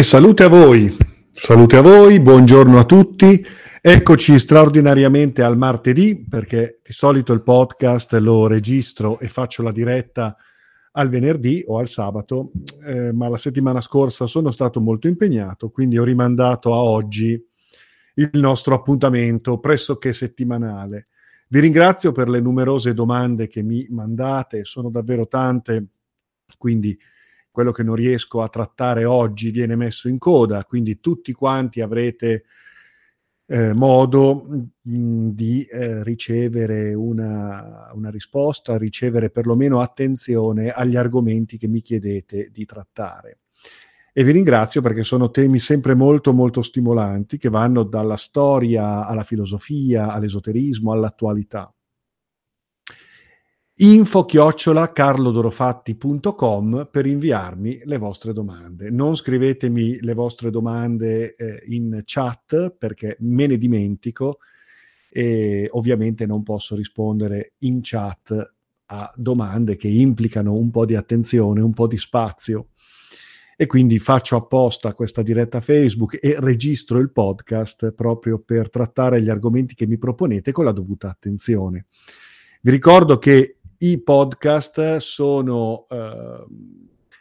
E salute a voi, salute a voi, buongiorno a tutti. Eccoci straordinariamente al martedì, perché di solito il podcast lo registro e faccio la diretta al venerdì o al sabato, eh, ma la settimana scorsa sono stato molto impegnato, quindi ho rimandato a oggi il nostro appuntamento pressoché settimanale. Vi ringrazio per le numerose domande che mi mandate, sono davvero tante, quindi quello che non riesco a trattare oggi viene messo in coda, quindi tutti quanti avrete eh, modo mh, mm, di eh, ricevere una, una, risposta, ricevere perlomeno attenzione agli argomenti che mi chiedete di trattare. E vi ringrazio perché sono temi sempre molto molto stimolanti che vanno dalla storia alla filosofia, all'esoterismo, all'attualità info chiocciola carlodorofatti.com per inviarmi le vostre domande. Non scrivetemi le vostre domande eh, in chat perché me ne dimentico e ovviamente non posso rispondere in chat a domande che implicano un po' di attenzione, un po' di spazio. E quindi faccio apposta questa diretta Facebook e registro il podcast proprio per trattare gli argomenti che mi proponete con la dovuta attenzione. Vi ricordo che i podcast sono eh,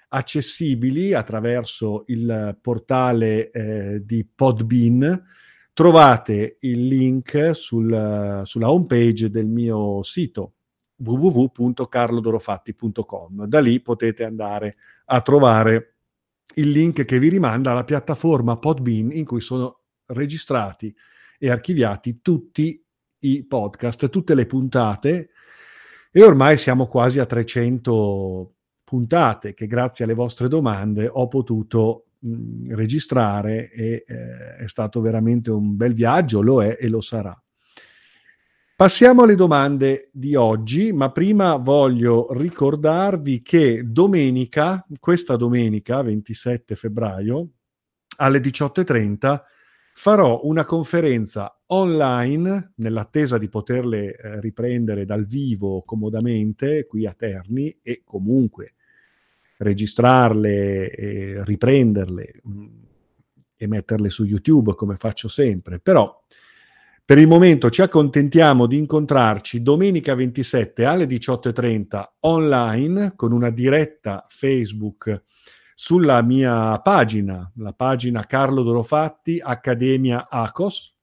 accessibili attraverso il portale eh, di Podbean. Trovate il link sul, sulla homepage del mio sito www.carlodorofatti.com. Da lì potete andare a trovare il link che vi rimanda alla piattaforma Podbean in cui sono registrati e archiviati tutti i podcast, tutte le puntate e ormai siamo quasi a 300 puntate che grazie alle vostre domande ho potuto registrare e eh, è stato veramente un bel viaggio, lo è e lo sarà. Passiamo alle domande di oggi, ma prima voglio ricordarvi che domenica, questa domenica 27 febbraio, alle 18.30, farò una conferenza online nell'attesa di poterle eh, riprendere dal vivo comodamente qui a Terni e comunque registrarle e riprenderle mh, mm, e metterle su YouTube come faccio sempre. Però per il momento ci accontentiamo di incontrarci domenica 27 alle 18.30 online con una diretta Facebook sulla mia pagina, la pagina Carlo Dorofatti, Accademia ACOS,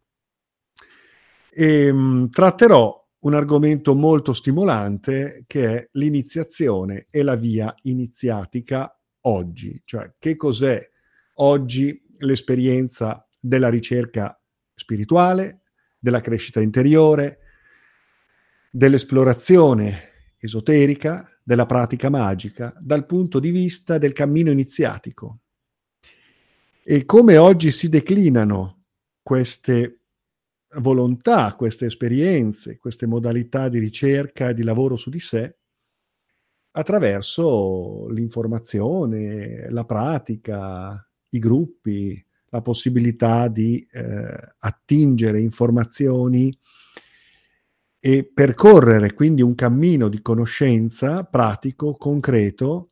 e mh, mm, tratterò un argomento molto stimolante che è l'iniziazione e la via iniziatica oggi, cioè che cos'è oggi l'esperienza della ricerca spirituale, della crescita interiore, dell'esplorazione esoterica, della pratica magica dal punto di vista del cammino iniziatico. E come oggi si declinano queste volontà, queste esperienze, queste modalità di ricerca e di lavoro su di sé attraverso l'informazione, la pratica, i gruppi, la possibilità di eh, attingere informazioni e percorrere quindi un cammino di conoscenza pratico, concreto,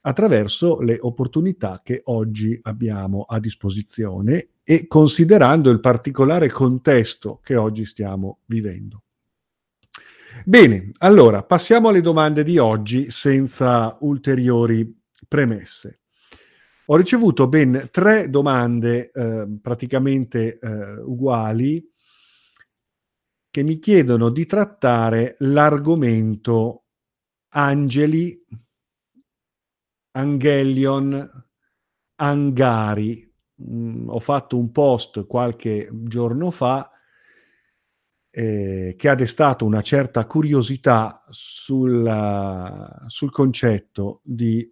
attraverso le opportunità che oggi abbiamo a disposizione e considerando il particolare contesto che oggi stiamo vivendo. Bene, allora passiamo alle domande di oggi senza ulteriori premesse. Ho ricevuto ben tre domande eh, praticamente eh, uguali che mi chiedono di trattare l'argomento angeli, angelion, angari. Mm, ho fatto un post qualche giorno fa eh, che ha destato una certa curiosità sul, sul concetto di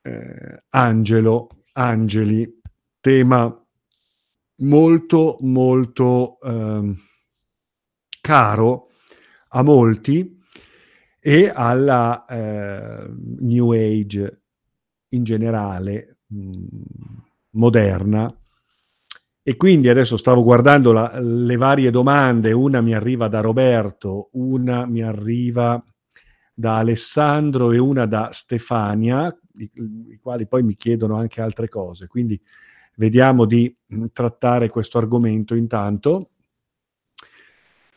eh, angelo, angeli, tema molto molto eh, caro a molti e alla eh, New Age in generale. Mh, moderna. E quindi adesso stavo guardando la, le varie domande, una mi arriva da Roberto, una mi arriva da Alessandro e una da Stefania, i, i quali poi mi chiedono anche altre cose. Quindi vediamo di mh, trattare questo argomento intanto,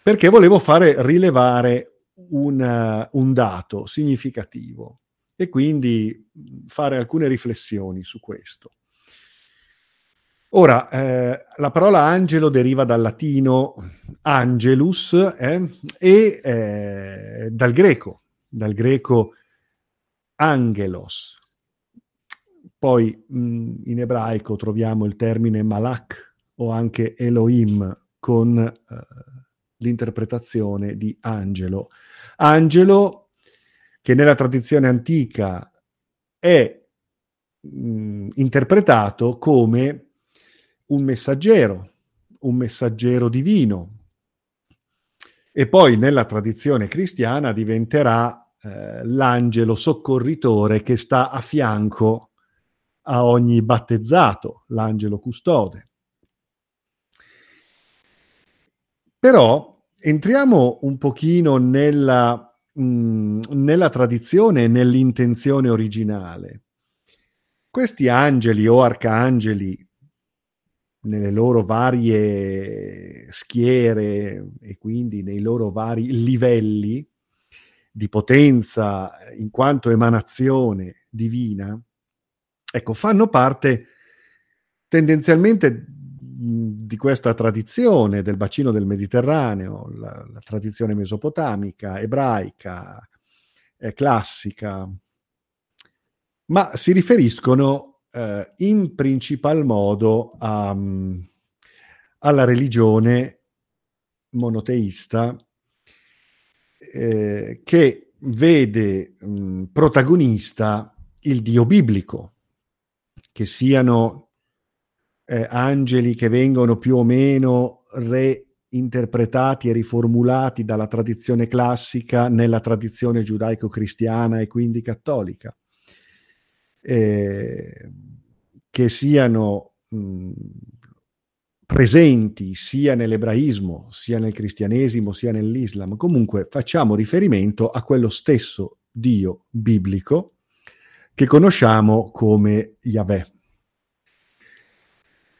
perché volevo fare rilevare un, un dato significativo e quindi fare alcune riflessioni su questo. Ora, eh, la parola angelo deriva dal latino angelus eh, e eh, dal greco, dal greco angelos. Poi mh, in ebraico troviamo il termine malak o anche Elohim con eh, l'interpretazione di angelo. Angelo che nella tradizione antica è mh, interpretato come un messaggero, un messaggero divino. E poi nella tradizione cristiana diventerà eh, l'angelo soccorritore che sta a fianco a ogni battezzato, l'angelo custode. Però entriamo un pochino nella, mh, mm, nella tradizione e nell'intenzione originale. Questi angeli o arcangeli nelle loro varie schiere e quindi nei loro vari livelli di potenza in quanto emanazione divina, ecco, fanno parte tendenzialmente di questa tradizione del bacino del Mediterraneo, la, la tradizione mesopotamica, ebraica, eh, classica, ma si riferiscono eh, in principal modo a, um, alla religione monoteista eh, che vede mh, protagonista il Dio biblico, che siano eh, angeli che vengono più o meno reinterpretati e riformulati dalla tradizione classica nella tradizione giudaico-cristiana e quindi cattolica. Eh, che siano presenti sia nell'ebraismo, sia nel cristianesimo, sia nell'islam. Comunque facciamo riferimento a quello stesso Dio biblico che conosciamo come Yahweh.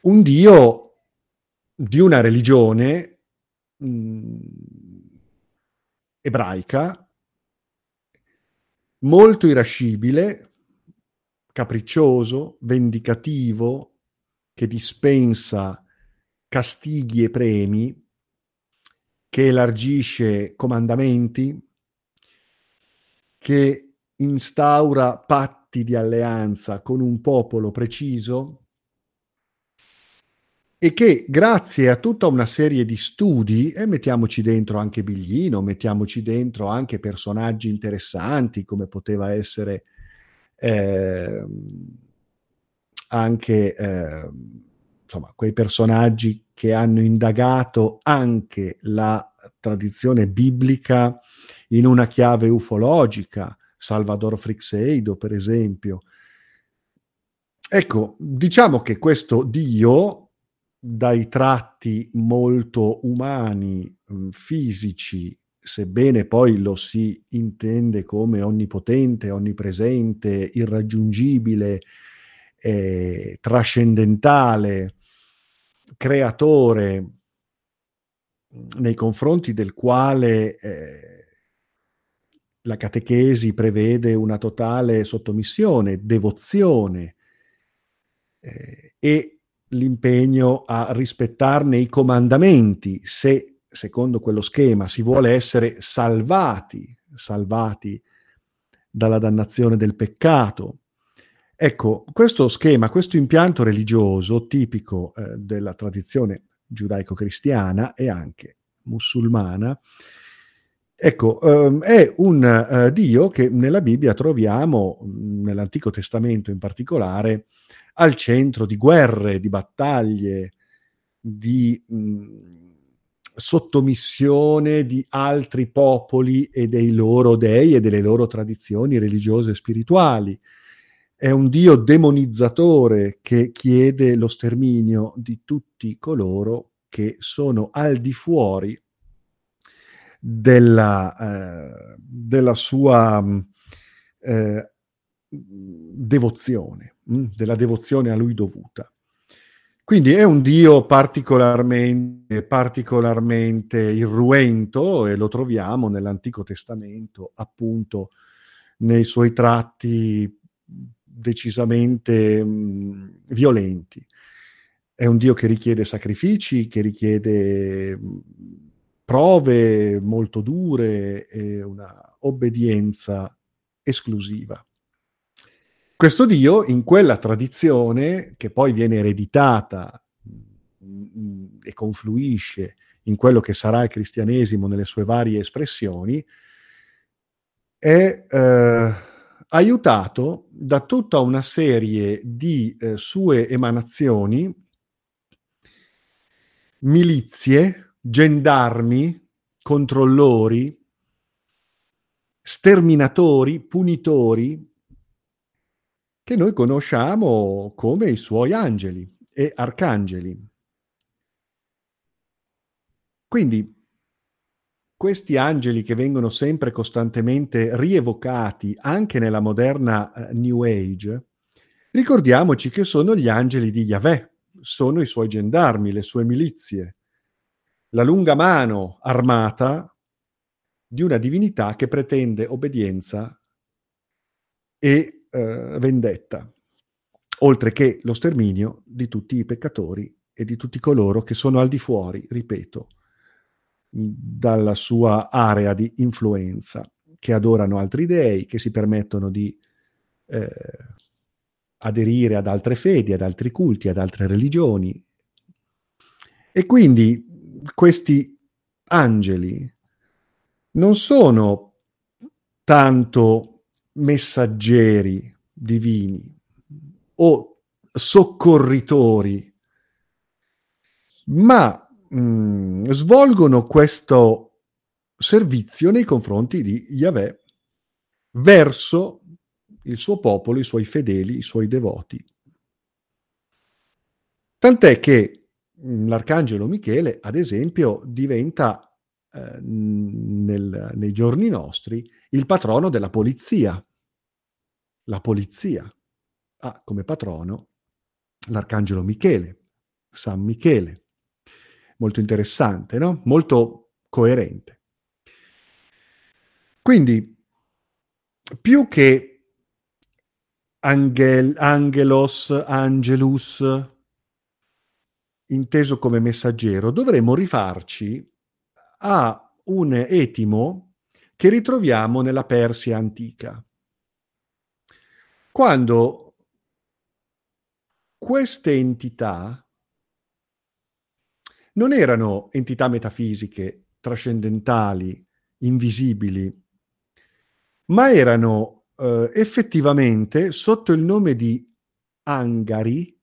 Un Dio di una religione mh, ebraica molto irascibile, capriccioso, vendicativo, che dispensa castighi e premi, che elargisce comandamenti, che instaura patti di alleanza con un popolo preciso e che grazie a tutta una serie di studi, e mettiamoci dentro anche Biglino, mettiamoci dentro anche personaggi interessanti come poteva essere eh, anche eh, insomma, quei personaggi che hanno indagato anche la tradizione biblica in una chiave ufologica, Salvador Frixeido per esempio. Ecco, diciamo che questo Dio, dai tratti molto umani, fisici sebbene poi lo si intende come onnipotente, onnipresente, irraggiungibile, eh, trascendentale, creatore, nei confronti del quale eh, la catechesi prevede una totale sottomissione, devozione eh, e l'impegno a rispettarne i comandamenti se secondo quello schema, si vuole essere salvati, salvati dalla dannazione del peccato. Ecco, questo schema, questo impianto religioso tipico eh, della tradizione giudaico-cristiana e anche musulmana, ecco, ehm, è un eh, Dio che nella Bibbia troviamo, nell'Antico Testamento in particolare, al centro di guerre, di battaglie, di... Mh, sottomissione di altri popoli e dei loro dei e delle loro tradizioni religiose e spirituali. È un Dio demonizzatore che chiede lo sterminio di tutti coloro che sono al di fuori della, eh, della sua eh, devozione, mh, della devozione a lui dovuta. Quindi è un Dio particolarmente, particolarmente irruento e lo troviamo nell'Antico Testamento, appunto nei suoi tratti decisamente mh, violenti. È un Dio che richiede sacrifici, che richiede prove molto dure e una obbedienza esclusiva. Questo Dio, in quella tradizione che poi viene ereditata e confluisce in quello che sarà il cristianesimo nelle sue varie espressioni, è eh, aiutato da tutta una serie di eh, sue emanazioni, milizie, gendarmi, controllori, sterminatori, punitori, che noi conosciamo come i suoi angeli e arcangeli. Quindi questi angeli che vengono sempre costantemente rievocati anche nella moderna uh, New Age, ricordiamoci che sono gli angeli di Yahweh, sono i suoi gendarmi, le sue milizie, la lunga mano armata di una divinità che pretende obbedienza e eh, vendetta, oltre che lo sterminio di tutti i peccatori e di tutti coloro che sono al di fuori, ripeto, dalla sua area di influenza, che adorano altri dei, che si permettono di eh, aderire ad altre fedi, ad altri culti, ad altre religioni. E quindi questi angeli non sono tanto messaggeri divini o soccorritori, ma mh, mm, svolgono questo servizio nei confronti di Yahweh verso il suo popolo, i suoi fedeli, i suoi devoti. Tant'è che mm, l'arcangelo Michele, ad esempio, diventa eh, nel, nei giorni nostri il patrono della polizia la polizia ha come patrono l'arcangelo Michele, San Michele. Molto interessante, no? Molto coerente. Quindi, più che angel, angelos, angelus, inteso come messaggero, dovremmo rifarci a un etimo che ritroviamo nella Persia antica quando queste entità non erano entità metafisiche, trascendentali, invisibili, ma erano eh, effettivamente sotto il nome di Angari,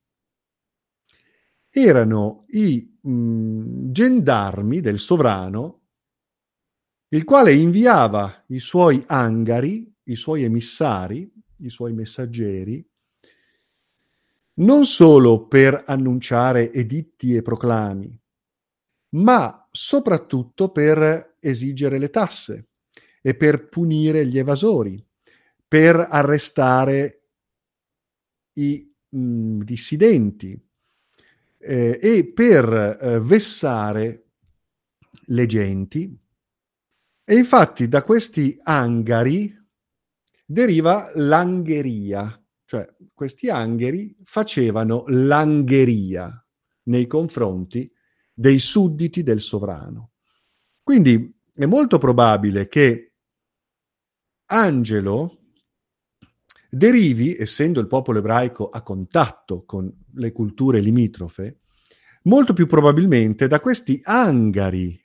erano i mh, gendarmi del sovrano, il quale inviava i suoi angari, i suoi emissari, i suoi messaggeri, non solo per annunciare editti e proclami, ma soprattutto per esigere le tasse e per punire gli evasori, per arrestare i mh, dissidenti eh, e per eh, vessare le genti. E infatti da questi angari deriva l'angheria, cioè questi angheri facevano l'angheria nei confronti dei sudditi del sovrano. Quindi è molto probabile che angelo derivi, essendo il popolo ebraico a contatto con le culture limitrofe, molto più probabilmente da questi angari,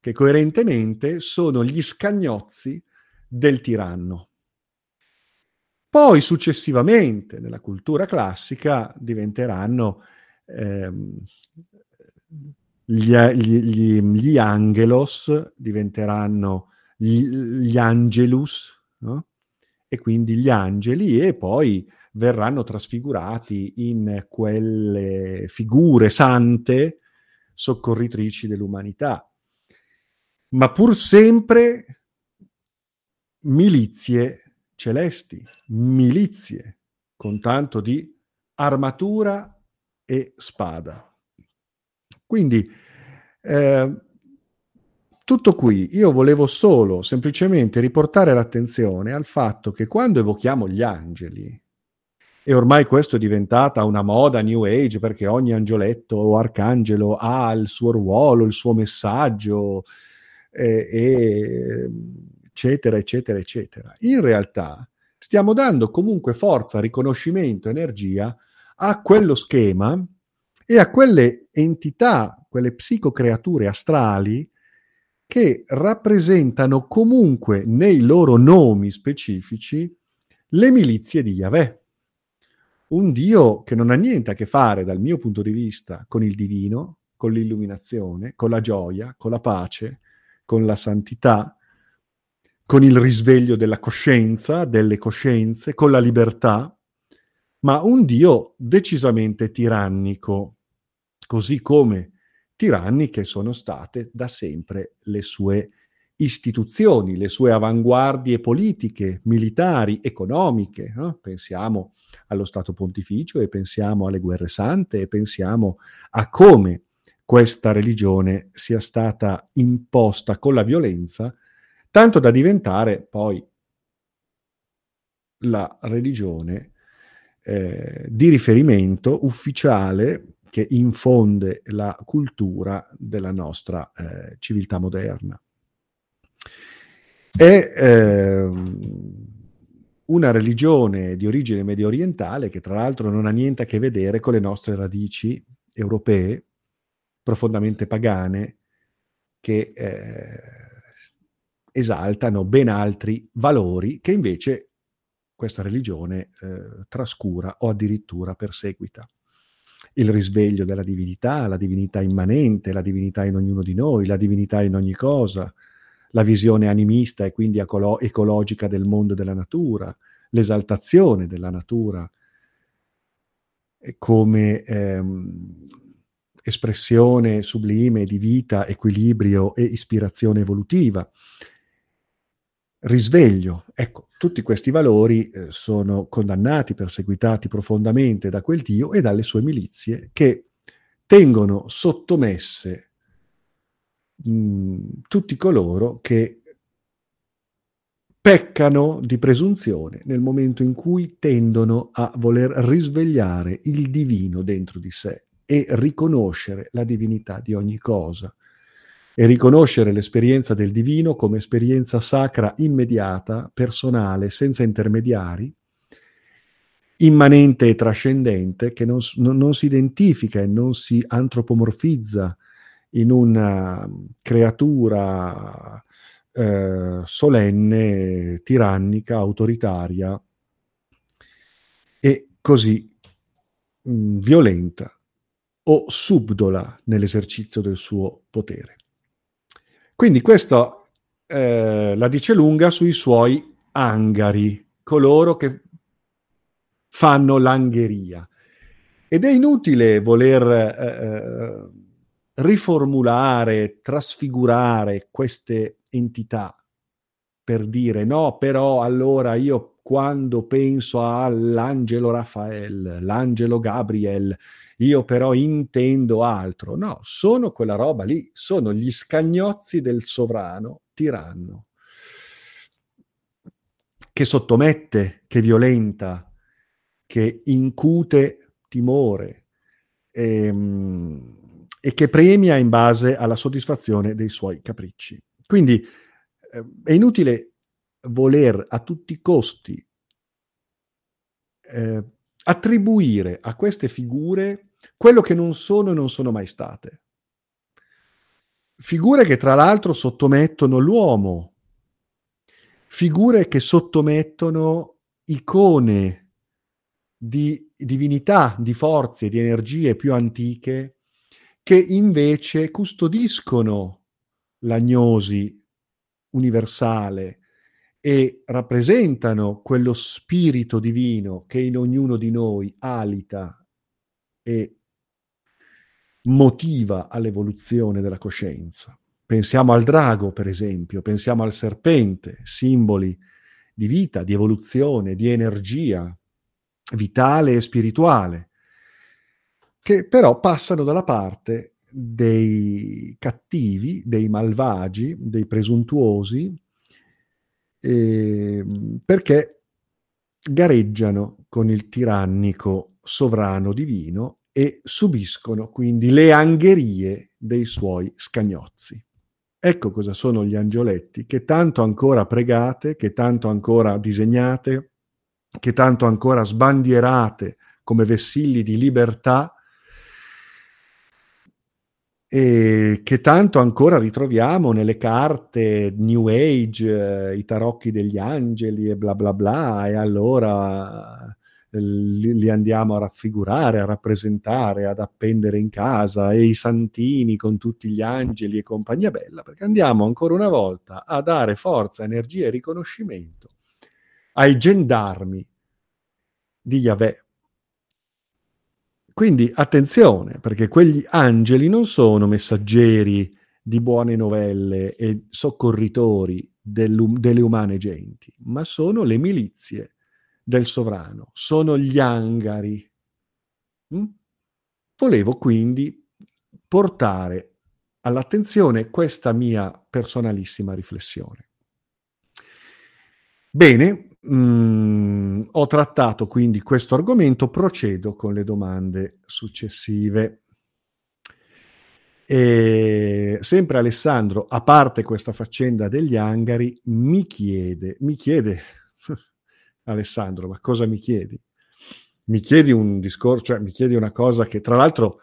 che coerentemente sono gli scagnozzi del tiranno. Poi successivamente nella cultura classica diventeranno ehm, gli, gli, gli, angelos, diventeranno gli, gli angelus, no? e quindi gli angeli, e poi verranno trasfigurati in quelle figure sante soccorritrici dell'umanità. Ma pur sempre milizie celesti, milizie, con tanto di armatura e spada. Quindi, eh, tutto qui, io volevo solo semplicemente riportare l'attenzione al fatto che quando evochiamo gli angeli, e ormai questo è diventata una moda New Age perché ogni angioletto o arcangelo ha il suo ruolo, il suo messaggio, eh, e, eccetera, eccetera, eccetera. In realtà stiamo dando comunque forza, riconoscimento, energia a quello schema e a quelle entità, quelle psicocreature astrali che rappresentano comunque nei loro nomi specifici le milizie di Yahweh un Dio che non ha niente a che fare dal mio punto di vista con il divino, con l'illuminazione, con la gioia, con la pace, con la santità, con il risveglio della coscienza, delle coscienze, con la libertà, ma un Dio decisamente tirannico, così come tiranniche sono state da sempre le sue istituzioni, le sue avanguardie politiche, militari, economiche. No? Pensiamo allo Stato Pontificio e pensiamo alle guerre sante e pensiamo a come questa religione sia stata imposta con la violenza, tanto da diventare poi la religione eh, di riferimento ufficiale che infonde la cultura della nostra eh, civiltà moderna. È eh, una religione di origine medio orientale che tra l'altro non ha niente a che vedere con le nostre radici europee, profondamente pagane, che eh, esaltano ben altri valori che invece questa religione eh, trascura o addirittura perseguita. Il risveglio della divinità, la divinità immanente, la divinità in ognuno di noi, la divinità in ogni cosa, la visione animista e quindi ecolo- ecologica del mondo e della natura, l'esaltazione della natura come ehm, espressione sublime di vita, equilibrio e ispirazione evolutiva. Risveglio, ecco, tutti questi valori eh, sono condannati, perseguitati profondamente da quel Dio e dalle sue milizie che tengono sottomesse mh, tutti coloro che peccano di presunzione nel momento in cui tendono a voler risvegliare il divino dentro di sé e riconoscere la divinità di ogni cosa e riconoscere l'esperienza del divino come esperienza sacra immediata, personale, senza intermediari, immanente e trascendente, che non, non si identifica e non si antropomorfizza in una creatura eh, solenne, tirannica, autoritaria e così mh, mm, violenta o subdola nell'esercizio del suo potere. Quindi questo eh, la dice lunga sui suoi angari, coloro che fanno l'angheria. Ed è inutile voler eh, eh riformulare, trasfigurare queste entità per dire no, però allora io quando penso all'angelo Raffaele, l'angelo Gabriel, io però intendo altro. No, sono quella roba lì, sono gli scagnozzi del sovrano tiranno che sottomette, che violenta, che incute timore. Ehm, e che premia in base alla soddisfazione dei suoi capricci. Quindi eh, è inutile voler a tutti i costi eh, attribuire a queste figure quello che non sono e non sono mai state. Figure che tra l'altro sottomettono l'uomo, figure che sottomettono icone di divinità, di forze, di energie più antiche che invece custodiscono l'agnosi universale e rappresentano quello spirito divino che in ognuno di noi alita e motiva all'evoluzione della coscienza. Pensiamo al drago, per esempio, pensiamo al serpente, simboli di vita, di evoluzione, di energia vitale e spirituale, che però passano dalla parte dei cattivi, dei malvagi, dei presuntuosi, eh, perché gareggiano con il tirannico sovrano divino e subiscono quindi le angherie dei suoi scagnozzi. Ecco cosa sono gli angioletti, che tanto ancora pregate, che tanto ancora disegnate, che tanto ancora sbandierate come vessilli di libertà e che tanto ancora ritroviamo nelle carte New Age, eh, i tarocchi degli angeli e bla bla bla, e allora eh, li, li, andiamo a raffigurare, a rappresentare, ad appendere in casa, e i santini con tutti gli angeli e compagnia bella, perché andiamo ancora una volta a dare forza, energia e riconoscimento ai gendarmi di Yahweh. Quindi attenzione, perché quegli angeli non sono messaggeri di buone novelle e soccorritori delle umane genti, ma sono le milizie del sovrano, sono gli angari. Mm? Volevo quindi portare all'attenzione questa mia personalissima riflessione. Bene, Mm, ho trattato quindi questo argomento, procedo con le domande successive. E sempre Alessandro, a parte questa faccenda degli angari, mi chiede, mi chiede, Alessandro, ma cosa mi chiedi? Mi chiedi un discorso, cioè mi chiedi una cosa che tra l'altro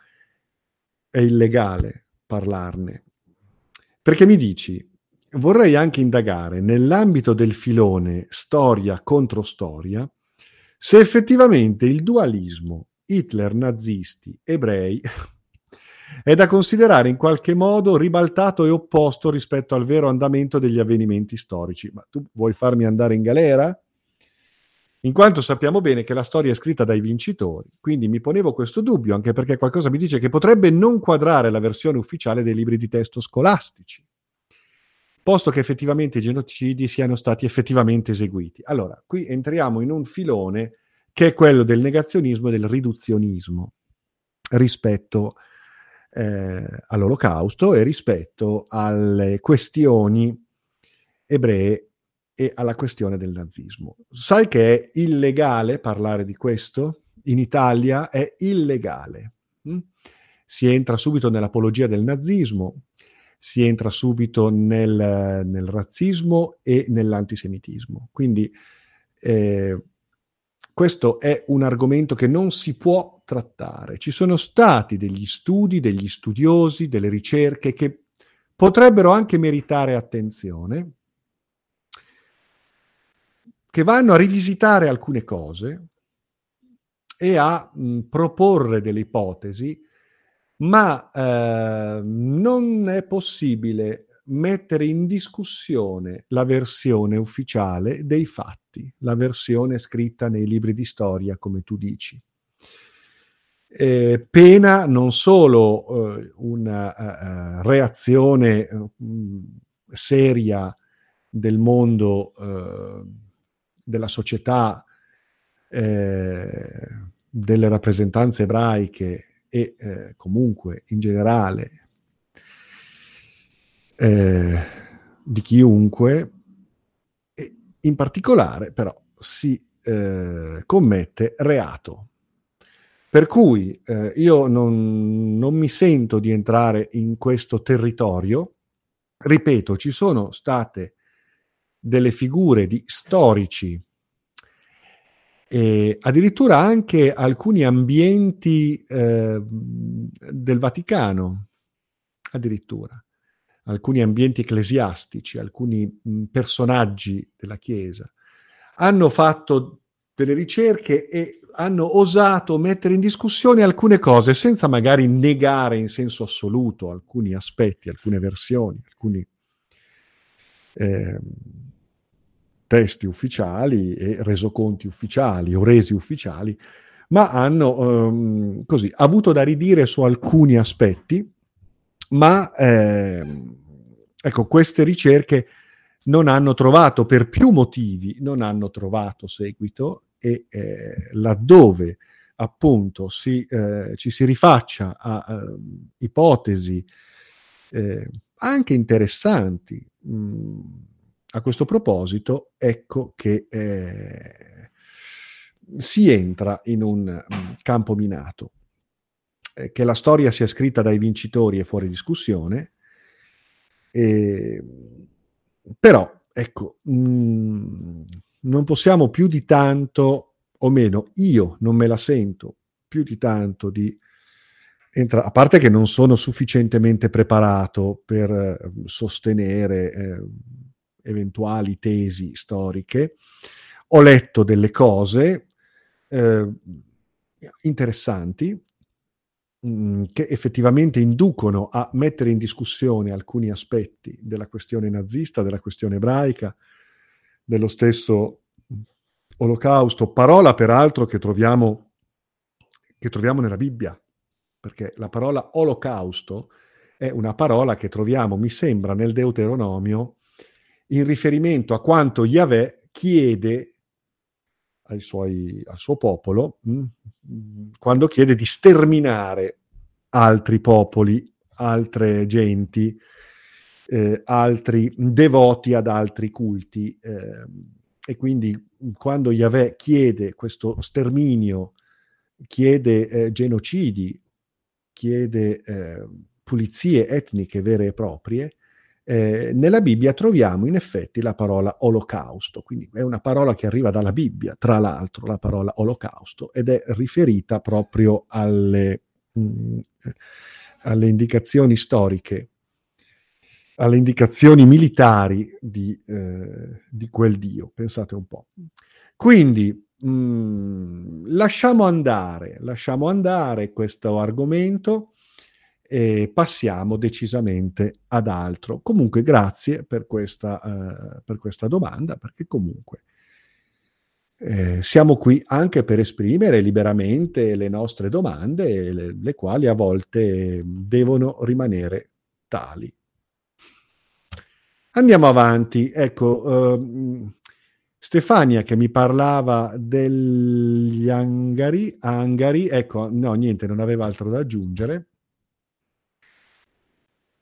è illegale parlarne. Perché mi dici, vorrei anche indagare nell'ambito del filone storia contro storia se effettivamente il dualismo Hitler, nazisti, ebrei è da considerare in qualche modo ribaltato e opposto rispetto al vero andamento degli avvenimenti storici. Ma tu vuoi farmi andare in galera? In quanto sappiamo bene che la storia è scritta dai vincitori, quindi mi ponevo questo dubbio, anche perché qualcosa mi dice che potrebbe non quadrare la versione ufficiale dei libri di testo scolastici posto che effettivamente i genocidi siano stati effettivamente eseguiti. Allora, qui entriamo in un filone che è quello del negazionismo e del riduzionismo rispetto eh, all'olocausto e rispetto alle questioni ebree e alla questione del nazismo. Sai che è illegale parlare di questo? In Italia è illegale. Hm? Si entra subito nell'apologia del nazismo, si entra subito nel, nel razzismo e nell'antisemitismo. Quindi eh, questo è un argomento che non si può trattare. Ci sono stati degli studi, degli studiosi, delle ricerche che potrebbero anche meritare attenzione, che vanno a rivisitare alcune cose e a mh, proporre delle ipotesi ma eh, non è possibile mettere in discussione la versione ufficiale dei fatti, la versione scritta nei libri di storia, come tu dici. Eh, pena non solo eh, una uh, reazione uh, seria del mondo, uh, della società, delle rappresentanze ebraiche e eh, comunque in generale eh, di chiunque, in particolare però si eh, commette reato. Per cui eh, io non, non mi sento di entrare in questo territorio. Ripeto, ci sono state delle figure di storici e addirittura anche alcuni ambienti eh, del Vaticano, addirittura, alcuni ambienti ecclesiastici, alcuni personaggi della Chiesa, hanno fatto delle ricerche e hanno osato mettere in discussione alcune cose senza magari negare in senso assoluto alcuni aspetti, alcune versioni, alcuni... Eh, testi ufficiali e resoconti ufficiali o resi ufficiali, ma hanno um, così, avuto da ridire su alcuni aspetti, ma eh, ecco, queste ricerche non hanno trovato per più motivi, non hanno trovato seguito e eh, laddove appunto si, eh, ci si rifaccia a, a ipotesi eh, anche interessanti mh, mm, a questo proposito, ecco che eh, si entra in un mm, campo minato. Eh, che la storia sia scritta dai vincitori è fuori discussione, e, però ecco, mh, mm, non possiamo più di tanto, o meno io non me la sento più di tanto di entra, a parte che non sono sufficientemente preparato per eh, sostenere eh, eventuali tesi storiche, ho letto delle cose eh, interessanti mm, che effettivamente inducono a mettere in discussione alcuni aspetti della questione nazista, della questione ebraica, dello stesso olocausto, parola peraltro che troviamo, che troviamo nella Bibbia perché la parola olocausto è una parola che troviamo, mi sembra, nel Deuteronomio in riferimento a quanto Yahweh chiede suoi, al suo popolo mh, mm, quando chiede di sterminare altri popoli, altre genti, eh, altri devoti ad altri culti. Eh, e quindi quando Yahweh chiede questo sterminio, chiede eh, genocidi, chiede eh, pulizie etniche vere e proprie, eh, nella Bibbia troviamo in effetti la parola olocausto, quindi è una parola che arriva dalla Bibbia, tra l'altro la parola olocausto, ed è riferita proprio alle, mh, mm, alle indicazioni storiche, alle indicazioni militari di, eh, di quel Dio, pensate un po'. Quindi Mm, lasciamo andare, lasciamo andare questo argomento e passiamo decisamente ad altro. Comunque grazie per questa, uh, per questa domanda, perché comunque eh, siamo qui anche per esprimere liberamente le nostre domande, le, le quali a volte devono rimanere tali. Andiamo avanti. Ecco, uh, Stefania che mi parlava degli angari, angari, ecco, no, niente, non aveva altro da aggiungere.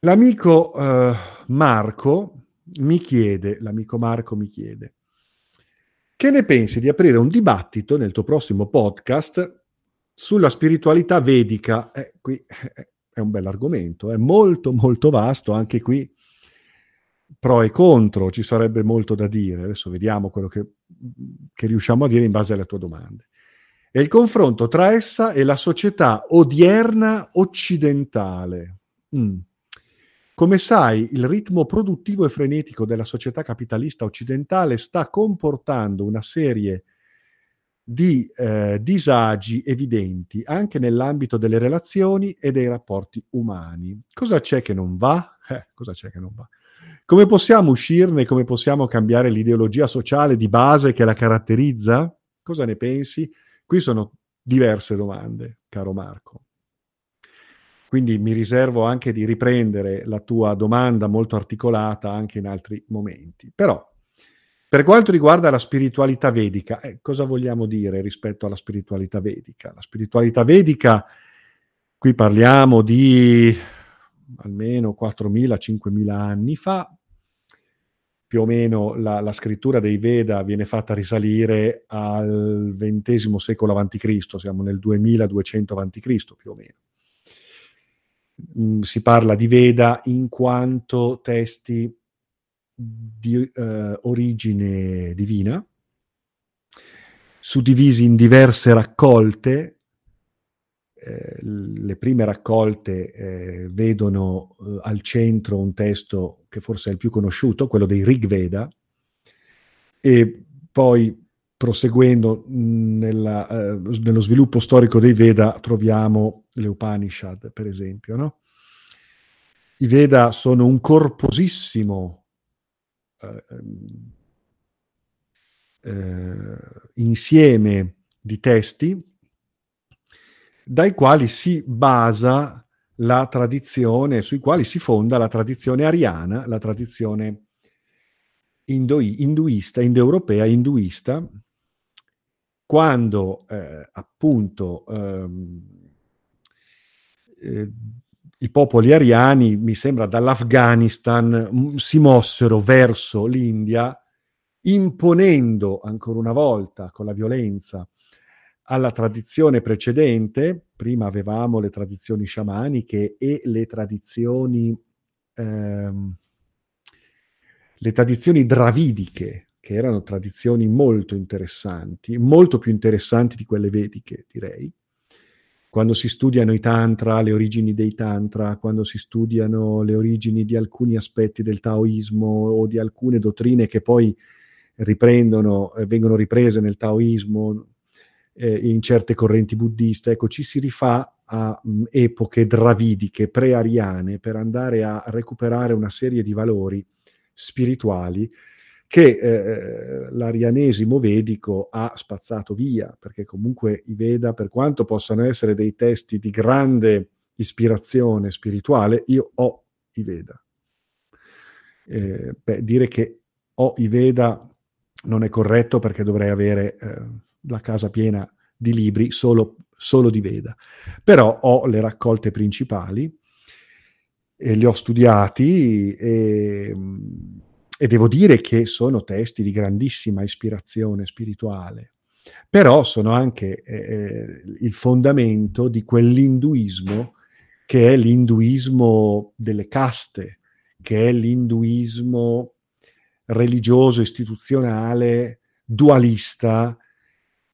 L'amico uh, Marco mi chiede, l'amico Marco mi chiede, che ne pensi di aprire un dibattito nel tuo prossimo podcast sulla spiritualità vedica? Eh, qui eh, è un bel argomento, è molto molto vasto, anche qui pro e contro, ci sarebbe molto da dire. Adesso vediamo quello che, che riusciamo a dire in base alle tue domande. È il confronto tra essa e la società odierna occidentale. Mm. Come sai, il ritmo produttivo e frenetico della società capitalista occidentale sta comportando una serie di eh, disagi evidenti anche nell'ambito delle relazioni e dei rapporti umani. Cosa c'è che non va? Eh, cosa c'è che non va? Come possiamo uscirne? Come possiamo cambiare l'ideologia sociale di base che la caratterizza? Cosa ne pensi? Qui sono diverse domande, caro Marco. Quindi mi riservo anche di riprendere la tua domanda molto articolata anche in altri momenti. Però, per quanto riguarda la spiritualità vedica, eh, cosa vogliamo dire rispetto alla spiritualità vedica? La spiritualità vedica, qui parliamo di almeno 4.000-5.000 anni fa, più o meno la, la, scrittura dei Veda viene fatta risalire al XX secolo a.C., siamo nel 2200 a.C. più o meno. Mm, si parla di Veda in quanto testi di eh, origine divina, suddivisi in diverse raccolte eh, le prime raccolte eh, vedono eh, al centro un testo che forse è il più conosciuto, quello dei Rig Veda, e poi proseguendo nella, eh, nello sviluppo storico dei Veda troviamo le Upanishad, per esempio. No? I Veda sono un corposissimo eh, ehm, insieme di testi dai quali si basa la tradizione, sui quali si fonda la tradizione ariana, la tradizione indoi, induista, indoeuropea, induista, quando eh, appunto ehm, eh, i popoli ariani, mi sembra dall'Afghanistan, m- si mossero verso l'India, imponendo ancora una volta con la violenza alla tradizione precedente, prima avevamo le tradizioni sciamaniche e le tradizioni, ehm, le tradizioni dravidiche, che erano tradizioni molto interessanti, molto più interessanti di quelle vediche, direi. Quando si studiano i tantra, le origini dei tantra, quando si studiano le origini di alcuni aspetti del taoismo o di alcune dottrine che poi riprendono, eh, vengono riprese nel taoismo, eh, in certe correnti buddiste, ecco, ci si rifà a mh, epoche dravidiche, pre-ariane, per andare a recuperare una serie di valori spirituali che eh, l'arianesimo vedico ha spazzato via, perché comunque i Veda, per quanto possano essere dei testi di grande ispirazione spirituale, io ho i Veda. Eh, beh, dire che ho i Veda non è corretto perché dovrei avere eh, la casa piena di libri solo, solo di Veda. Però ho le raccolte principali e li ho studiati e, e devo dire che sono testi di grandissima ispirazione spirituale, però sono anche eh, il fondamento di quell'induismo che è l'induismo delle caste, che è l'induismo religioso, istituzionale, dualista,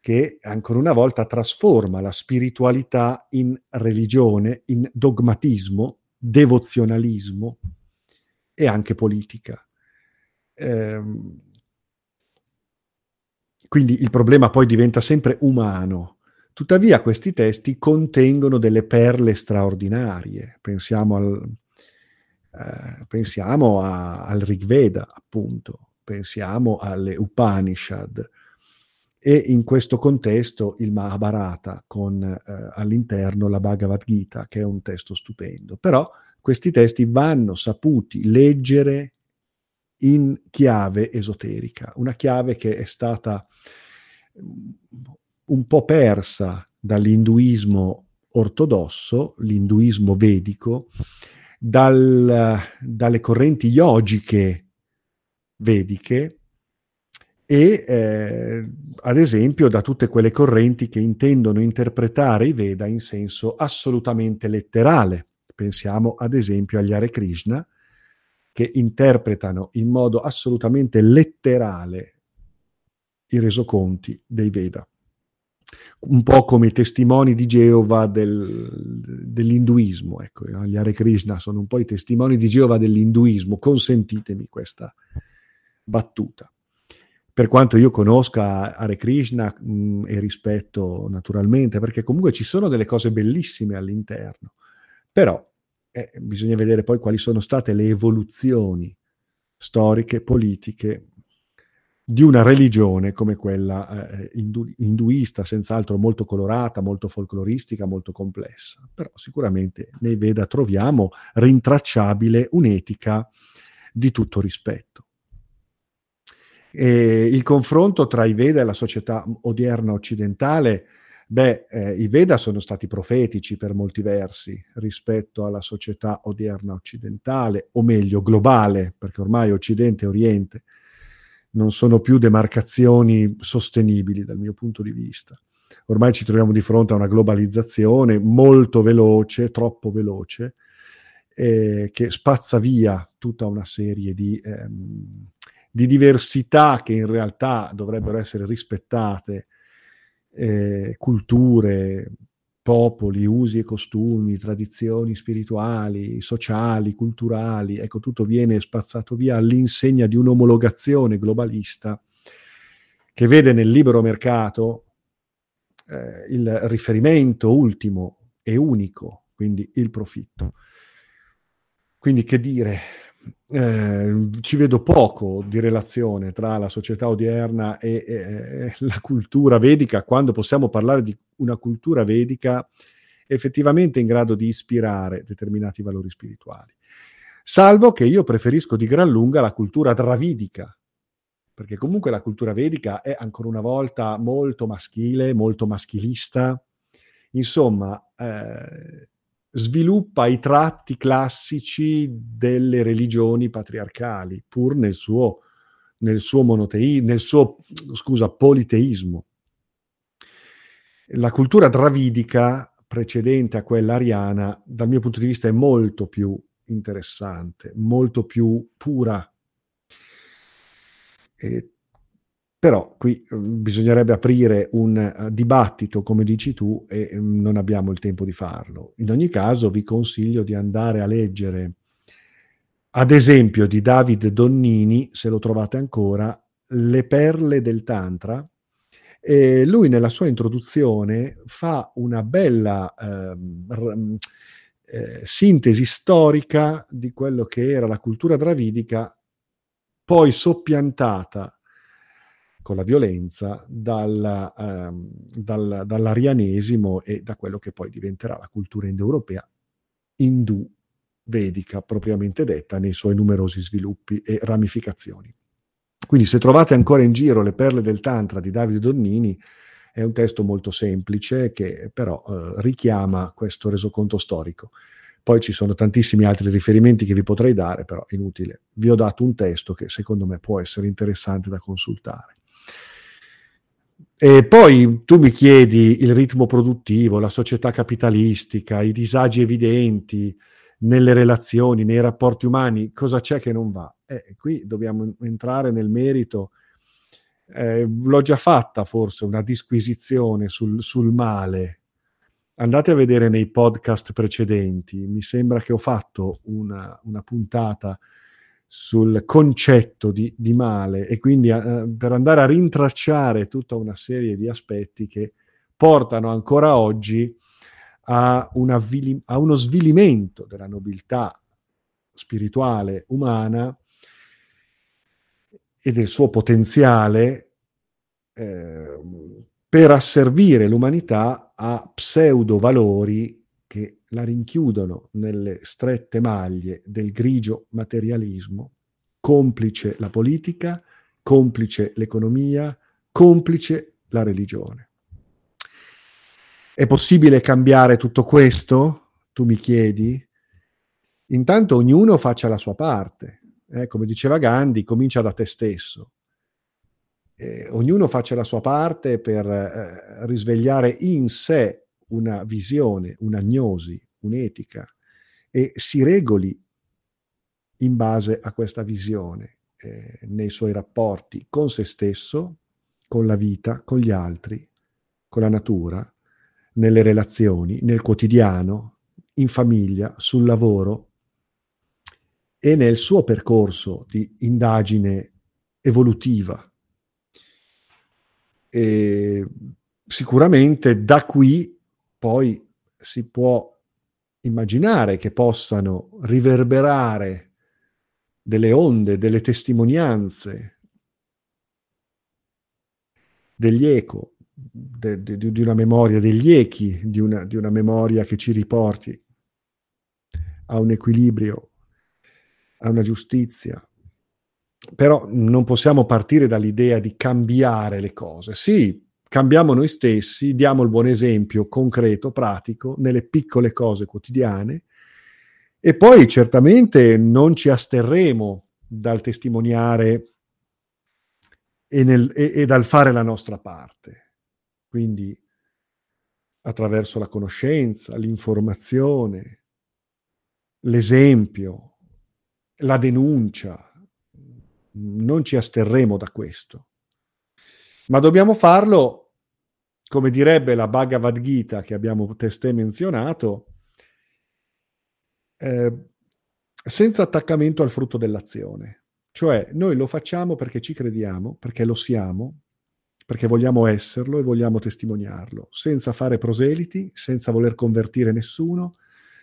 che ancora una volta trasforma la spiritualità in religione, in dogmatismo, devozionalismo e anche politica. Ehm, quindi il problema poi diventa sempre umano. Tuttavia questi testi contengono delle perle straordinarie. Pensiamo al, eh, pensiamo a, al Rig Veda, appunto, pensiamo alle Upanishad, e in questo contesto il Mahabharata con eh, all'interno la Bhagavad Gita, che è un testo stupendo. Però questi testi vanno saputi leggere in chiave esoterica, una chiave che è stata mm, un po' persa dall'induismo ortodosso, l'induismo vedico, dal, dalle correnti yogiche vediche, e eh, ad esempio da tutte quelle correnti che intendono interpretare i Veda in senso assolutamente letterale. Pensiamo ad esempio agli Hare Krishna che interpretano in modo assolutamente letterale i resoconti dei Veda. Un po' come i testimoni di Geova del, dell'induismo. Ecco, gli Hare Krishna sono un po' i testimoni di Geova dell'induismo. Consentitemi questa battuta per quanto io conosca Hare Krishna mh, mm, e rispetto naturalmente, perché comunque ci sono delle cose bellissime all'interno, però eh, bisogna vedere poi quali sono state le evoluzioni storiche, politiche di una religione come quella eh, indu- induista, senz'altro molto colorata, molto folcloristica, molto complessa. Però sicuramente nei Veda troviamo rintracciabile un'etica di tutto rispetto. E il confronto tra i Veda e la società odierna occidentale, beh, eh, i Veda sono stati profetici per molti versi rispetto alla società odierna occidentale, o meglio globale, perché ormai Occidente e Oriente non sono più demarcazioni sostenibili dal mio punto di vista. Ormai ci troviamo di fronte a una globalizzazione molto veloce, troppo veloce, eh, che spazza via tutta una serie di... Ehm, di diversità che in realtà dovrebbero essere rispettate, eh, culture, popoli, usi e costumi, tradizioni spirituali, sociali, culturali, ecco, tutto viene spazzato via all'insegna di un'omologazione globalista che vede nel libero mercato eh, il riferimento ultimo e unico, quindi il profitto. Quindi che dire, eh, ci vedo poco di relazione tra la società odierna e, e, e, la cultura vedica, quando possiamo parlare di una cultura vedica effettivamente in grado di ispirare determinati valori spirituali. Salvo che io preferisco di gran lunga la cultura dravidica, perché comunque la cultura vedica è ancora una volta molto maschile, molto maschilista, insomma, eh, sviluppa i tratti classici delle religioni patriarcali, pur nel suo, nel suo monoteismo, nel suo, scusa, politeismo. La cultura dravidica precedente a quella ariana, dal mio punto di vista, è molto più interessante, molto più pura, e, però qui mm, bisognerebbe aprire un uh, dibattito, come dici tu, e um, non abbiamo il tempo di farlo. In ogni caso vi consiglio di andare a leggere, ad esempio, di David Donnini, se lo trovate ancora, Le perle del Tantra. E lui nella sua introduzione fa una bella eh, eh, sintesi storica di quello che era la cultura dravidica poi soppiantata con la violenza dal, ehm, dal, dall'arianesimo e da quello che poi diventerà la cultura indoeuropea indù vedica propriamente detta nei suoi numerosi sviluppi e ramificazioni. Quindi se trovate ancora in giro le perle del Tantra di Davide Donnini, è un testo molto semplice che però eh, richiama questo resoconto storico. Poi ci sono tantissimi altri riferimenti che vi potrei dare, però inutile. Vi ho dato un testo che secondo me può essere interessante da consultare. E poi tu mi chiedi il ritmo produttivo, la società capitalistica, i disagi evidenti nelle relazioni, nei rapporti umani, cosa c'è che non va? Eh, qui dobbiamo entrare nel merito. Eh, l'ho già fatta forse una disquisizione sul, sul male andate a vedere nei podcast precedenti, mi sembra che ho fatto una, una puntata sul concetto di, di male e quindi uh, per andare a rintracciare tutta una serie di aspetti che portano ancora oggi a, avvili- a uno svilimento della nobiltà spirituale umana e del suo potenziale eh, per asservire l'umanità a pseudo valori la rinchiudono nelle strette maglie del grigio materialismo, complice la politica, complice l'economia, complice la religione. È possibile cambiare tutto questo? Tu mi chiedi? Intanto ognuno faccia la sua parte. Eh, come diceva Gandhi, comincia da te stesso eh, ognuno faccia la sua parte per eh, risvegliare in sé una visione, un'agnosi, un'etica e si regoli in base a questa visione eh, nei suoi rapporti con se stesso, con la vita, con gli altri, con la natura, nelle relazioni, nel quotidiano, in famiglia, sul lavoro e nel suo percorso di indagine evolutiva. E sicuramente da qui poi si può immaginare che possano riverberare delle onde, delle testimonianze, degli eco, de, de, di una memoria, degli echi di una, di una memoria che ci riporti a un equilibrio, a una giustizia, però non possiamo partire dall'idea di cambiare le cose. Sì, cambiamo noi stessi, diamo il buon esempio concreto, pratico, nelle piccole cose quotidiane e poi certamente non ci asterremo dal testimoniare e, nel, e, e dal fare la nostra parte. Quindi attraverso la conoscenza, l'informazione, l'esempio, la denuncia, non ci asterremo da questo. Ma dobbiamo farlo, come direbbe la Bhagavad Gita che abbiamo testé menzionato, eh, senza attaccamento al frutto dell'azione. Cioè, noi lo facciamo perché ci crediamo, perché lo siamo, perché vogliamo esserlo e vogliamo testimoniarlo, senza fare proseliti, senza voler convertire nessuno,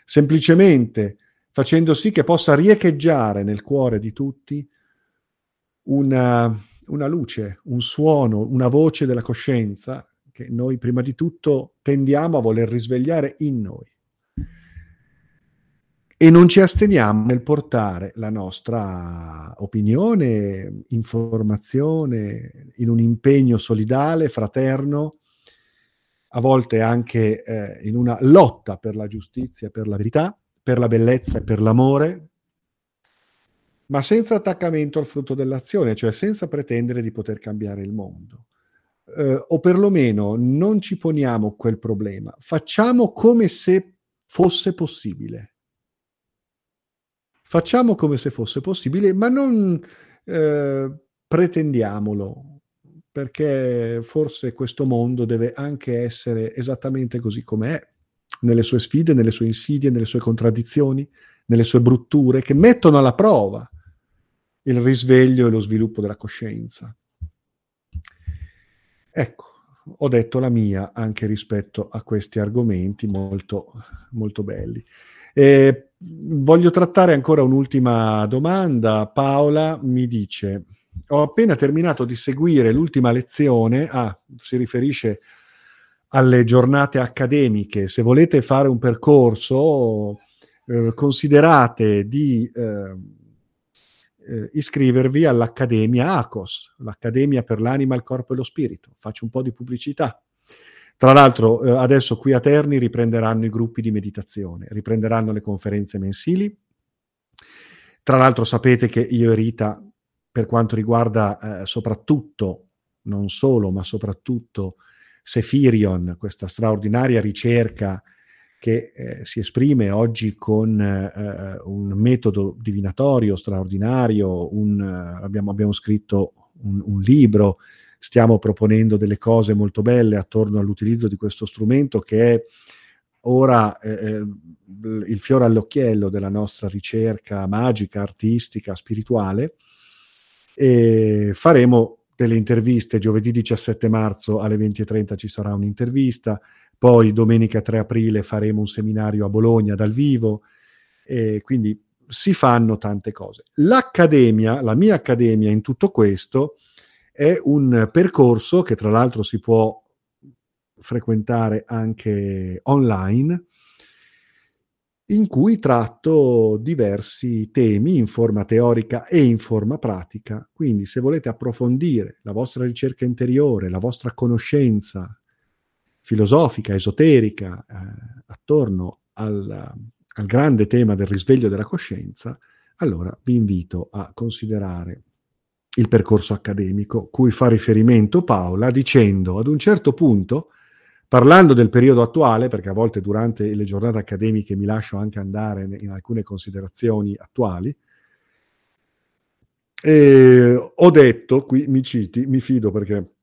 semplicemente facendo sì che possa riecheggiare nel cuore di tutti una, una luce, un suono, una voce della coscienza che noi prima di tutto tendiamo a voler risvegliare in noi. e non ci asteniamo nel portare la nostra opinione, informazione in un impegno solidale, fraterno, a volte anche eh, in una lotta per la giustizia, per la verità, per la bellezza e per l'amore, ma senza attaccamento al frutto dell'azione, cioè senza pretendere di poter cambiare il mondo. Eh, o perlomeno non ci poniamo quel problema, facciamo come se fosse possibile Facciamo come se fosse possibile, ma non eh, pretendiamolo, perché forse questo mondo deve anche essere esattamente così com'è, nelle sue sfide, nelle sue insidie, nelle sue contraddizioni, nelle sue brutture, che mettono alla prova il risveglio e lo sviluppo della coscienza. Ecco, ho detto la mia anche rispetto a questi argomenti molto, molto belli. Eh, voglio trattare ancora un'ultima domanda. Paola mi dice: Ho appena terminato di seguire l'ultima lezione. Ah, si riferisce alle giornate accademiche. Se volete fare un percorso, eh, considerate di eh, eh, iscrivervi all'Accademia ACOS, l'Accademia per l'Anima, il Corpo e lo Spirito. Faccio un po' di pubblicità. Tra l'altro, eh, adesso qui a Terni riprenderanno i gruppi di meditazione, riprenderanno le conferenze mensili. Tra l'altro, sapete che io e Rita, per quanto riguarda eh, soprattutto, non solo, ma soprattutto Sefirion, questa straordinaria ricerca che eh, si esprime oggi con eh, un metodo divinatorio straordinario, un, abbiamo, abbiamo, scritto un, un libro stiamo proponendo delle cose molto belle attorno all'utilizzo di questo strumento che è ora eh, eh, il fiore all'occhiello della nostra ricerca magica, artistica, spirituale. E faremo delle interviste giovedì 17 marzo alle 20.30 ci sarà un'intervista, poi domenica 3 aprile faremo un seminario a Bologna dal vivo, e quindi si fanno tante cose. L'accademia, la mia accademia in tutto questo, è un percorso che tra l'altro si può frequentare anche online, in cui tratto diversi temi in forma teorica e in forma pratica. Quindi se volete approfondire la vostra ricerca interiore, la vostra conoscenza filosofica, esoterica, eh, attorno al, al grande tema del risveglio della coscienza, allora vi invito a considerare il percorso accademico, cui fa riferimento Paola, dicendo ad un certo punto, parlando del periodo attuale, perché a volte durante le giornate accademiche mi lascio anche andare in alcune considerazioni attuali, eh, ho detto, qui mi citi, mi fido perché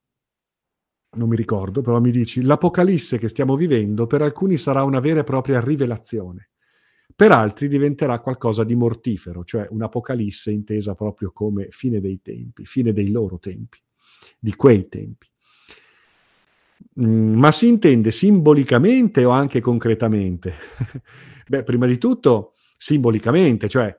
non mi ricordo, però mi dici, l'apocalisse che stiamo vivendo per alcuni sarà una vera e propria rivelazione per altri diventerà qualcosa di mortifero, cioè un'apocalisse intesa proprio come fine dei tempi, fine dei loro tempi, di quei tempi. Mm, ma si intende simbolicamente o anche concretamente? Beh, prima di tutto simbolicamente, cioè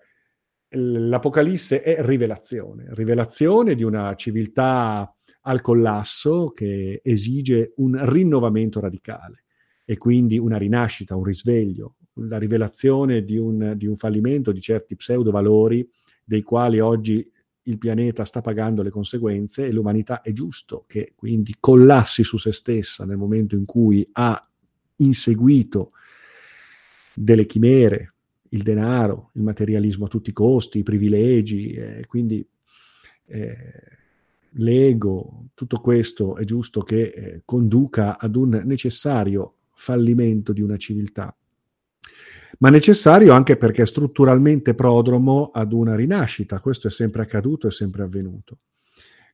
l'Apocalisse è rivelazione, rivelazione di una civiltà al collasso che esige un rinnovamento radicale e quindi una rinascita, un risveglio, la rivelazione di un, di un fallimento di certi pseudo-valori dei quali oggi il pianeta sta pagando le conseguenze e l'umanità è giusto che quindi collassi su se stessa nel momento in cui ha inseguito delle chimere, il denaro, il materialismo a tutti i costi, i privilegi, eh, quindi eh, l'ego, tutto questo è giusto che eh, conduca ad un necessario fallimento di una civiltà ma necessario anche perché è strutturalmente prodromo ad una rinascita. Questo è sempre accaduto, è sempre avvenuto.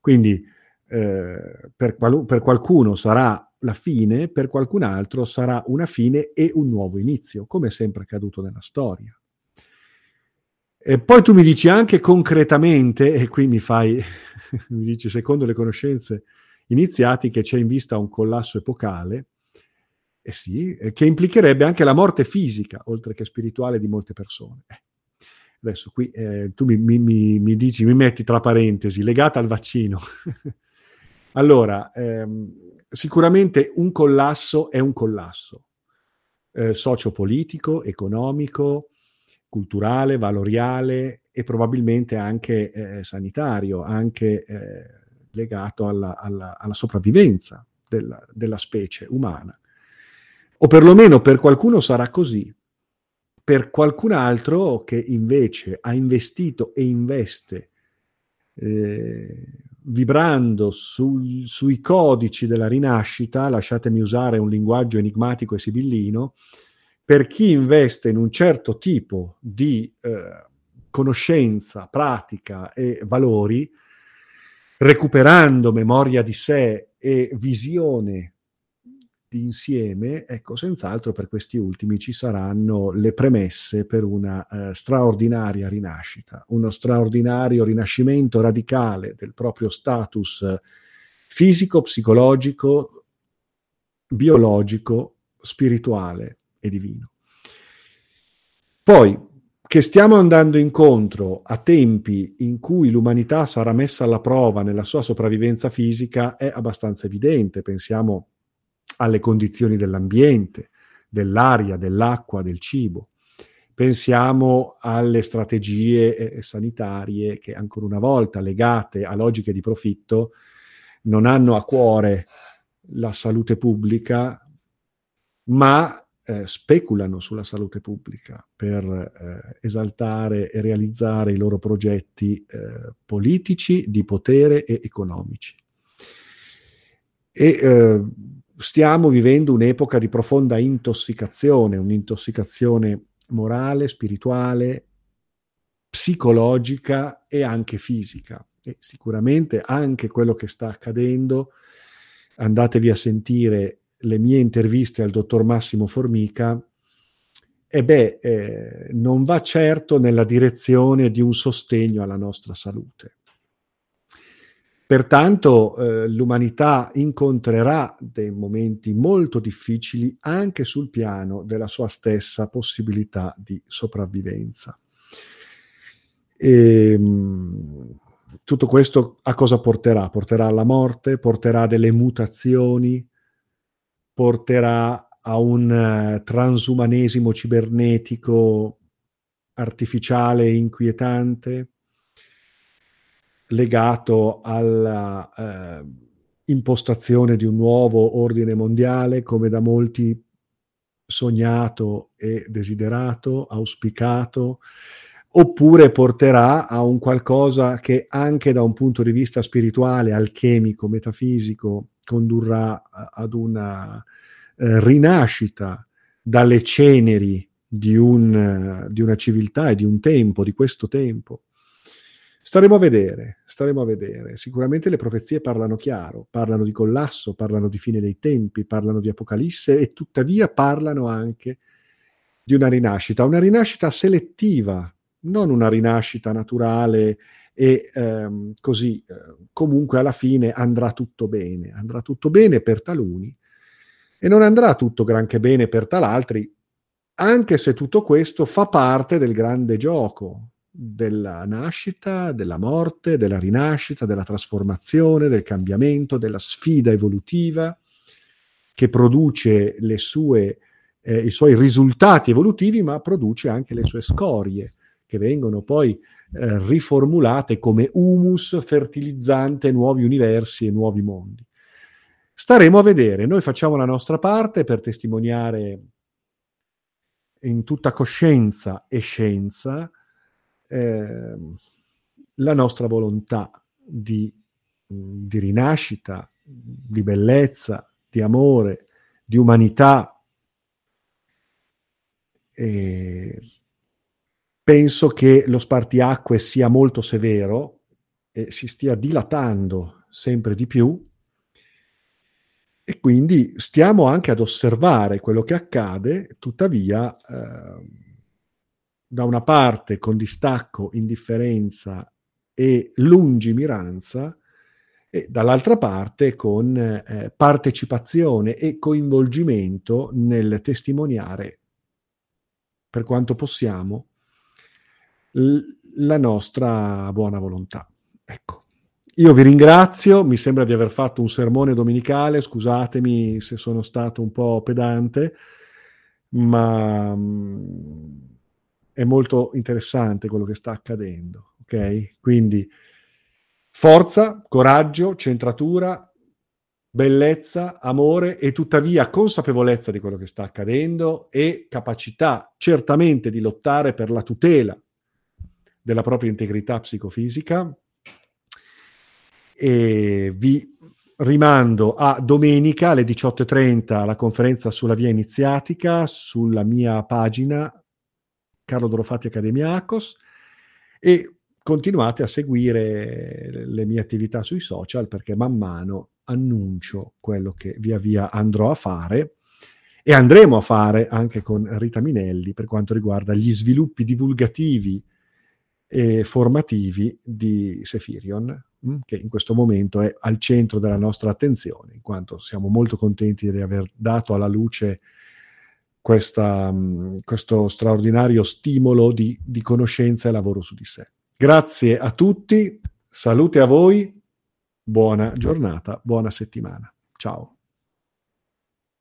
Quindi eh, per, qual- per qualcuno sarà la fine, per qualcun altro sarà una fine e un nuovo inizio, come è sempre accaduto nella storia. E poi tu mi dici anche concretamente, e qui mi fai, mi dici secondo le conoscenze iniziati che c'è in vista un collasso epocale, eh sì, che implicherebbe anche la morte fisica, oltre che spirituale, di molte persone. Eh. Adesso qui eh, tu mi, mi, mi, dici, mi metti tra parentesi, legata al vaccino. allora, ehm, sicuramente un collasso è un collasso eh, sociopolitico, economico, culturale, valoriale e probabilmente anche eh, sanitario, anche eh, legato alla, alla, alla sopravvivenza della, della specie umana. O perlomeno per qualcuno sarà così, per qualcun altro che invece ha investito e investe eh, vibrando sul, sui codici della rinascita, lasciatemi usare un linguaggio enigmatico e sibillino, per chi investe in un certo tipo di eh, conoscenza, pratica e valori, recuperando memoria di sé e visione di insieme, ecco, senz'altro per questi ultimi ci saranno le premesse per una eh, straordinaria rinascita, uno straordinario rinascimento radicale del proprio status eh, fisico, psicologico, biologico, spirituale e divino. Poi, che stiamo andando incontro a tempi in cui l'umanità sarà messa alla prova nella sua sopravvivenza fisica è abbastanza evidente. Pensiamo alle condizioni dell'ambiente, dell'aria, dell'acqua, del cibo. Pensiamo alle strategie eh, sanitarie che ancora una volta legate a logiche di profitto non hanno a cuore la salute pubblica, ma eh, speculano sulla salute pubblica per eh, esaltare e realizzare i loro progetti eh, politici, di potere e economici. E eh, stiamo vivendo un'epoca di profonda intossicazione, un'intossicazione morale, spirituale, psicologica e anche fisica. E sicuramente anche quello che sta accadendo, andatevi a sentire le mie interviste al dottor Massimo Formica, e beh, eh, non va certo nella direzione di un sostegno alla nostra salute. Pertanto eh, l'umanità incontrerà dei momenti molto difficili anche sul piano della sua stessa possibilità di sopravvivenza. E, ehm, tutto questo a cosa porterà? Porterà alla morte, porterà delle mutazioni, porterà a un uh, transumanesimo cibernetico artificiale e inquietante, legato alla uh, impostazione di un nuovo ordine mondiale, come da molti sognato e desiderato, auspicato, oppure porterà a un qualcosa che anche da un punto di vista spirituale, alchemico, metafisico, condurrà ad una eh, rinascita dalle ceneri di, un, di una civiltà e di un tempo, di questo tempo. Staremo a vedere, staremo a vedere. Sicuramente le profezie parlano chiaro, parlano di collasso, parlano di fine dei tempi, parlano di apocalisse e tuttavia parlano anche di una rinascita, una rinascita selettiva, non una rinascita naturale e ehm, così eh, comunque alla fine andrà tutto bene, andrà tutto bene per taluni e non andrà tutto granché bene per tal'altri, anche se tutto questo fa parte del grande gioco della nascita, della morte, della rinascita, della trasformazione, del cambiamento, della sfida evolutiva che produce sue, eh, i suoi risultati evolutivi, ma produce anche le sue scorie che vengono poi eh, riformulate come humus fertilizzante nuovi universi e nuovi mondi. Staremo a vedere, noi facciamo la nostra parte per testimoniare in tutta coscienza e scienza eh, la nostra volontà di, di rinascita, di bellezza, di amore, di umanità. E penso che lo spartiacque sia molto severo e si stia dilatando sempre di più. E quindi stiamo anche ad osservare quello che accade, tuttavia eh, da una parte con distacco, indifferenza e lungimiranza e dall'altra parte con eh, partecipazione e coinvolgimento nel testimoniare per quanto possiamo la nostra buona volontà. Ecco. Io vi ringrazio, mi sembra di aver fatto un sermone domenicale, scusatemi se sono stato un po' pedante, ma mm, è molto interessante quello che sta accadendo, ok? Quindi forza, coraggio, centratura, bellezza, amore e tuttavia consapevolezza di quello che sta accadendo e capacità certamente di lottare per la tutela della propria integrità psicofisica. E vi rimando a domenica alle 18.30 la conferenza sulla via iniziatica sulla mia pagina Carlo Dorofatti Accademia ACOS e continuate a seguire le mie attività sui social perché man mano annuncio quello che via via andrò a fare e andremo a fare anche con Rita Minelli per quanto riguarda gli sviluppi divulgativi e formativi di Sefirion, mm, che in questo momento è al centro della nostra attenzione, in quanto siamo molto contenti di aver dato alla luce questa, mm, questo straordinario stimolo di, di conoscenza e lavoro su di sé. Grazie a tutti, salute a voi Buona giornata, buona settimana. Ciao.